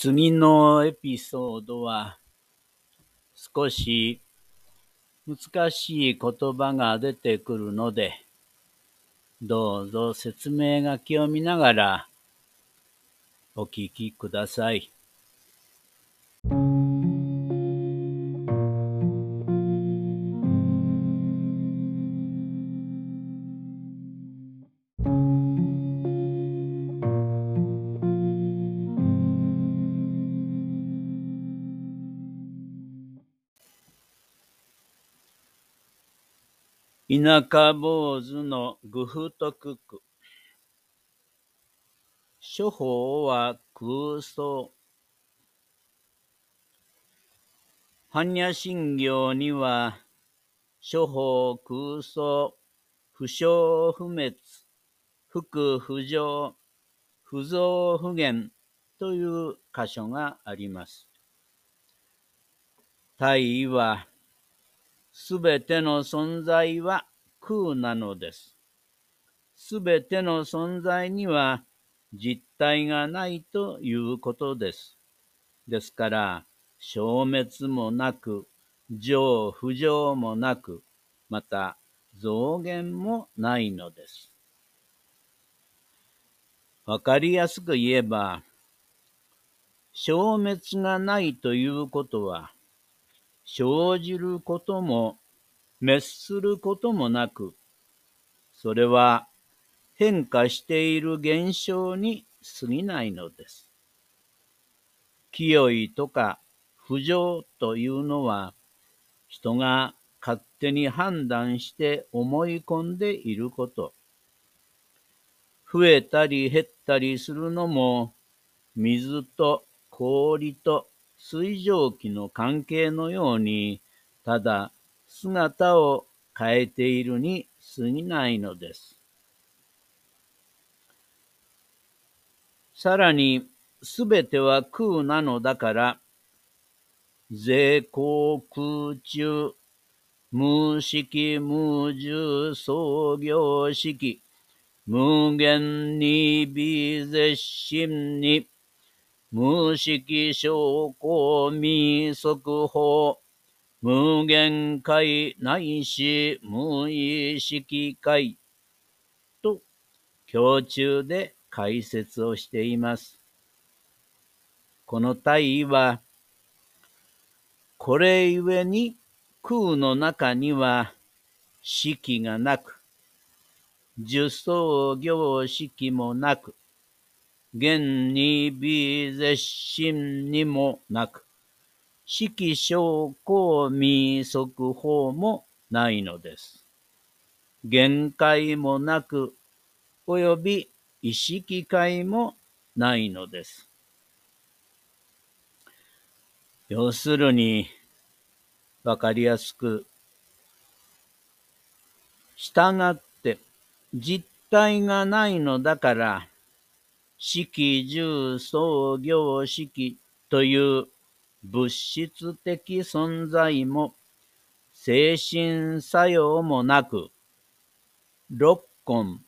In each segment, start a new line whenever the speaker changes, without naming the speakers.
次のエピソードは少し難しい言葉が出てくるので、どうぞ説明書きを見ながらお聞きください。田舎坊主の愚不徳句。処方は空想。般若心経には、処方空想、不詳不滅、福不浄、不増不減という箇所があります。大意は、すべての存在は空なのです。すべての存在には実体がないということです。ですから、消滅もなく、上不上もなく、また増減もないのです。わかりやすく言えば、消滅がないということは、生じることも滅することもなく、それは変化している現象に過ぎないのです。清いとか不浄というのは、人が勝手に判断して思い込んでいること。増えたり減ったりするのも、水と氷と水蒸気の関係のように、ただ姿を変えているに過ぎないのです。さらに、すべては空なのだから、税航空中、無式無重創業式、無限に微絶心に、無式証拠未速報、無限界ないし無意識界と胸中で解説をしています。この体は、これゆえに空の中には式がなく、受創業式もなく、現に微絶心にもなく、色小公未速報もないのです。限界もなく、及び意識界もないのです。要するに、わかりやすく、従って実体がないのだから、式重創業式という物質的存在も精神作用もなく、六根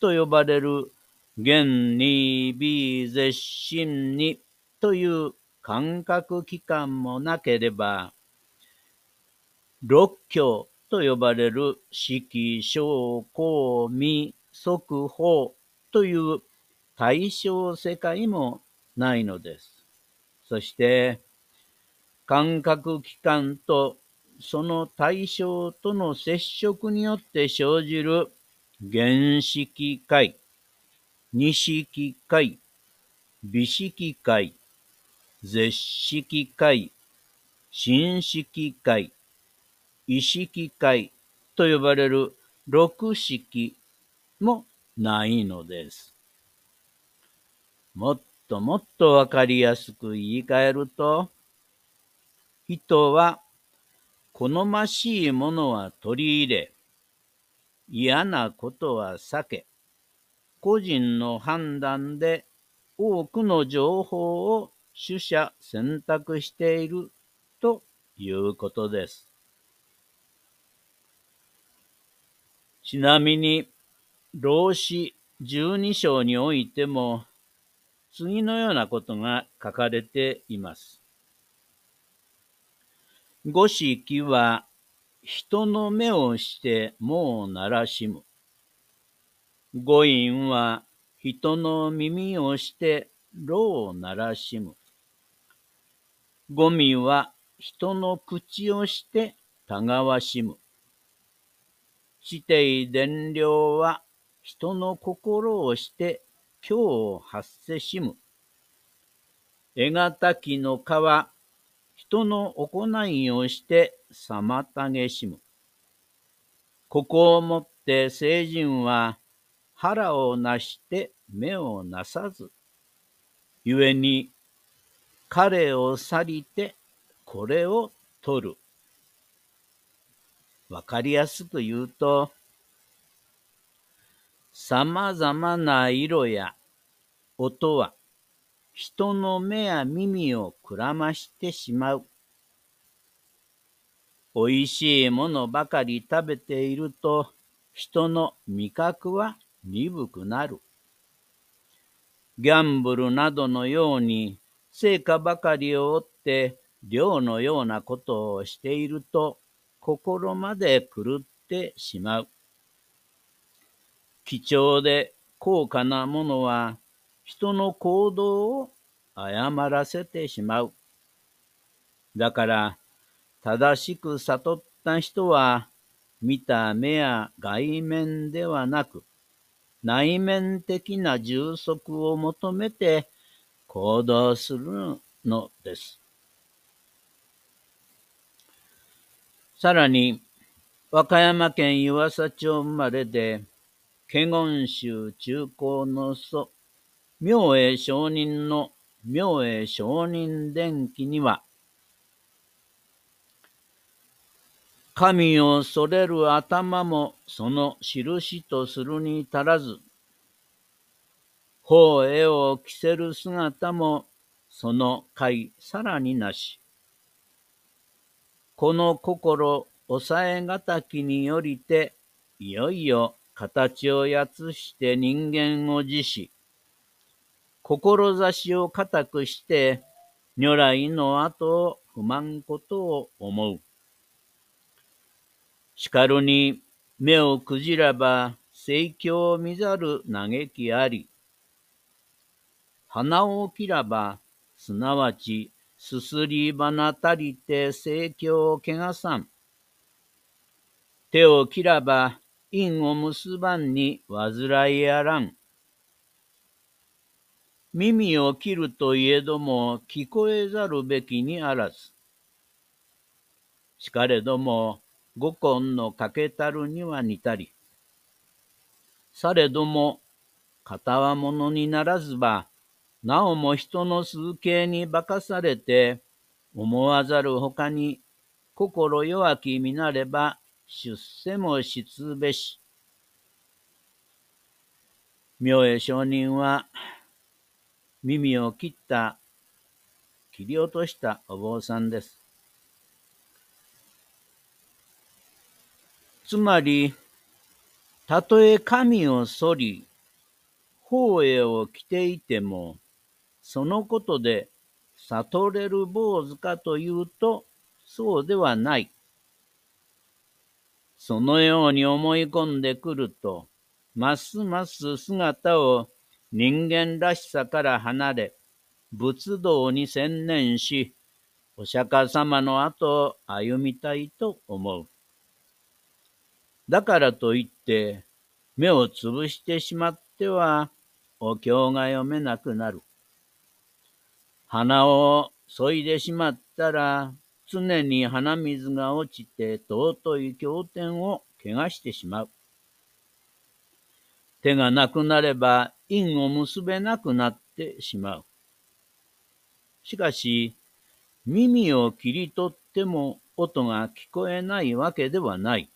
と呼ばれる現に微絶心にという感覚器官もなければ、六教と呼ばれる色、小、公、未、即、法という対象世界もないのです。そして、感覚器官とその対象との接触によって生じる原式界、二式界、美式界、絶式界、新式界、意識界と呼ばれる六式もないのです。もっともっとわかりやすく言い換えると、人は好ましいものは取り入れ、嫌なことは避け、個人の判断で多くの情報を取捨選択しているということです。ちなみに、老子十二章においても、次のようなことが書かれています。五色は人の目をしてもう鳴らしむ。五陰は人の耳をしてろを鳴らしむ。五味は人の口をしてたがわしむ。地底伝量は人の心をして今日を発せしむ。得難きの皮、人の行いをして妨げしむ。ここをもって聖人は腹をなして目をなさず、故に彼を去りてこれを取る。わかりやすく言うと、様々な色や音は人の目や耳をくらましてしまう。おいしいものばかり食べていると人の味覚は鈍くなる。ギャンブルなどのように成果ばかりを追って量のようなことをしていると心まで狂ってしまう。貴重で高価なものは人の行動を誤らせてしまう。だから、正しく悟った人は、見た目や外面ではなく、内面的な充足を求めて行動するのです。さらに、和歌山県湯浅町生まれで、華厳宗中高の祖、明恵上人の明恵上人伝記には、神を恐れる頭もその印とするに足らず、法絵を着せる姿もその回さらになし。この心抑えがたきによりて、いよいよ形をやつして人間を自し、志を固くして、如来の後を不満ことを思う。しかるに、目をくじらば、盛況見ざる嘆きあり。鼻を切らば、すなわち、すすり花足りて盛況を汚さん。手を切らば、因を結ばんに煩いあらん。耳を切るといえども聞こえざるべきにあらず。しかれども五根のかけたるには似たり。されども片はものにならずば、なおも人の数形に化かされて、思わざるほかに心弱き見なれば出世もしつべし。明恵上人は、耳を切った、切り落としたお坊さんです。つまり、たとえ神を反り、法栄を着ていても、そのことで悟れる坊主かというと、そうではない。そのように思い込んでくると、ますます姿を人間らしさから離れ、仏道に専念し、お釈迦様の後を歩みたいと思う。だからといって、目をつぶしてしまっては、お経が読めなくなる。鼻を削いでしまったら、常に鼻水が落ちて尊い経典を怪我してしまう。手がなくなれば因を結べなくなってしまう。しかし、耳を切り取っても音が聞こえないわけではない。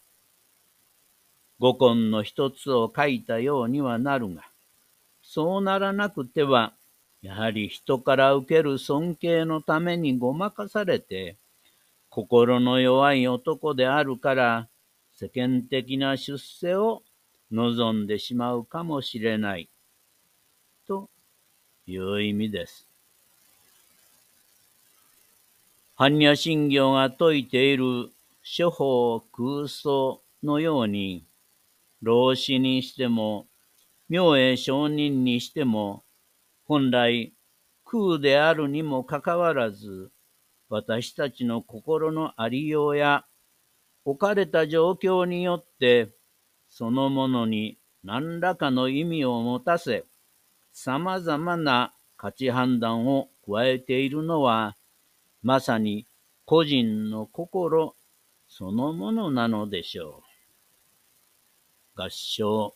五根の一つを書いたようにはなるが、そうならなくては、やはり人から受ける尊敬のためにごまかされて、心の弱い男であるから、世間的な出世を望んでしまうかもしれない。という意味です。般若心経が説いている諸法空想のように、老子にしても、明恵上人にしても、本来空であるにもかかわらず、私たちの心のありようや置かれた状況によって、そのものに何らかの意味を持たせ、様々な価値判断を加えているのは、まさに個人の心そのものなのでしょう。合唱